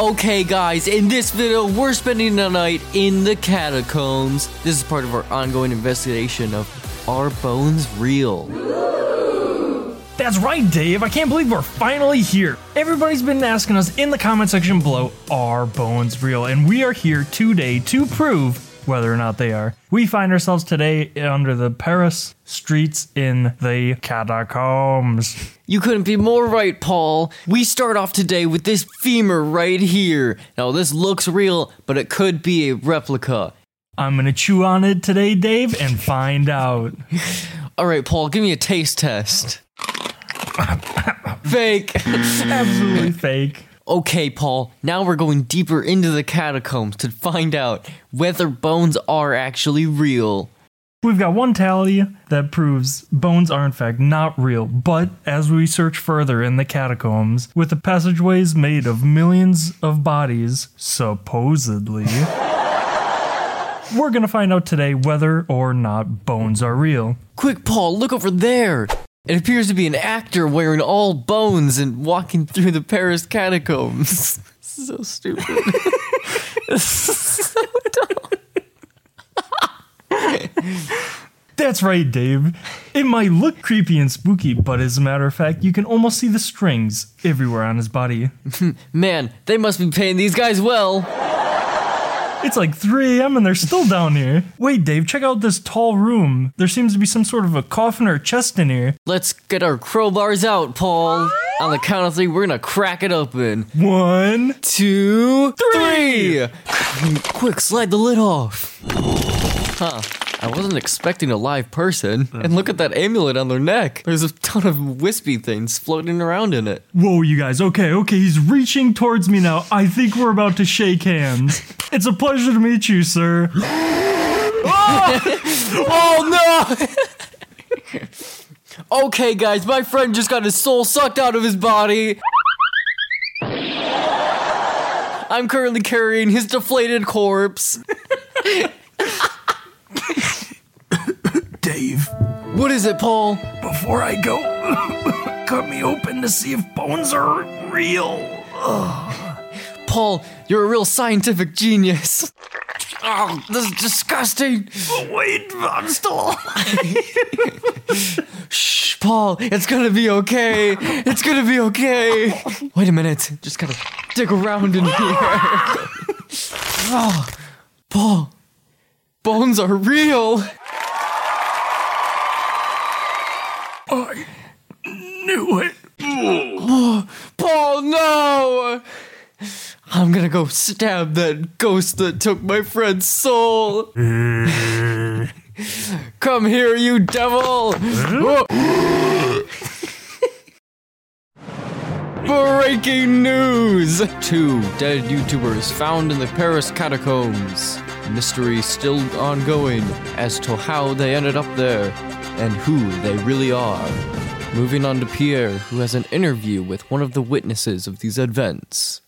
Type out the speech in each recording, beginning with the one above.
Okay, guys, in this video, we're spending the night in the catacombs. This is part of our ongoing investigation of Are Bones Real? That's right, Dave. I can't believe we're finally here. Everybody's been asking us in the comment section below, are bones real? And we are here today to prove whether or not they are. We find ourselves today under the Paris streets in the catacombs. You couldn't be more right, Paul. We start off today with this femur right here. Now, this looks real, but it could be a replica. I'm gonna chew on it today, Dave, and find out. All right, Paul, give me a taste test. Fake. Absolutely fake. Okay, Paul, now we're going deeper into the catacombs to find out whether bones are actually real. We've got one tally that proves bones are in fact not real, but as we search further in the catacombs, with the passageways made of millions of bodies, supposedly, we're gonna find out today whether or not bones are real. Quick, Paul, look over there. It appears to be an actor wearing all bones and walking through the Paris catacombs. so stupid. so dumb. That's right, Dave. It might look creepy and spooky, but as a matter of fact, you can almost see the strings everywhere on his body. Man, they must be paying these guys well. It's like 3 a.m. and they're still down here. Wait, Dave, check out this tall room. There seems to be some sort of a coffin or a chest in here. Let's get our crowbars out, Paul. On the count of three, we're gonna crack it open. One, two, three. three. Quick, slide the lid off. Huh. I wasn't expecting a live person. And look at that amulet on their neck. There's a ton of wispy things floating around in it. Whoa, you guys. Okay, okay, he's reaching towards me now. I think we're about to shake hands. It's a pleasure to meet you, sir. Oh! oh no! okay, guys, my friend just got his soul sucked out of his body. I'm currently carrying his deflated corpse. Dave, What is it, Paul? before I go, cut me open to see if bones are real. Paul, you're a real scientific genius. Oh, this is disgusting. Oh, wait, I'm still Shh, Paul, it's gonna be okay. It's gonna be okay. Wait a minute, just gotta dig around in here. oh, Paul, bones are real. I knew it. Paul, I'm gonna go stab that ghost that took my friend's soul. Come here, you devil! Breaking news! Two dead YouTubers found in the Paris catacombs. Mystery still ongoing as to how they ended up there and who they really are. Moving on to Pierre, who has an interview with one of the witnesses of these events.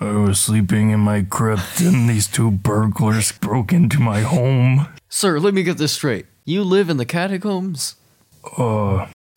I was sleeping in my crypt and these two burglars broke into my home. Sir, let me get this straight. You live in the catacombs? Uh,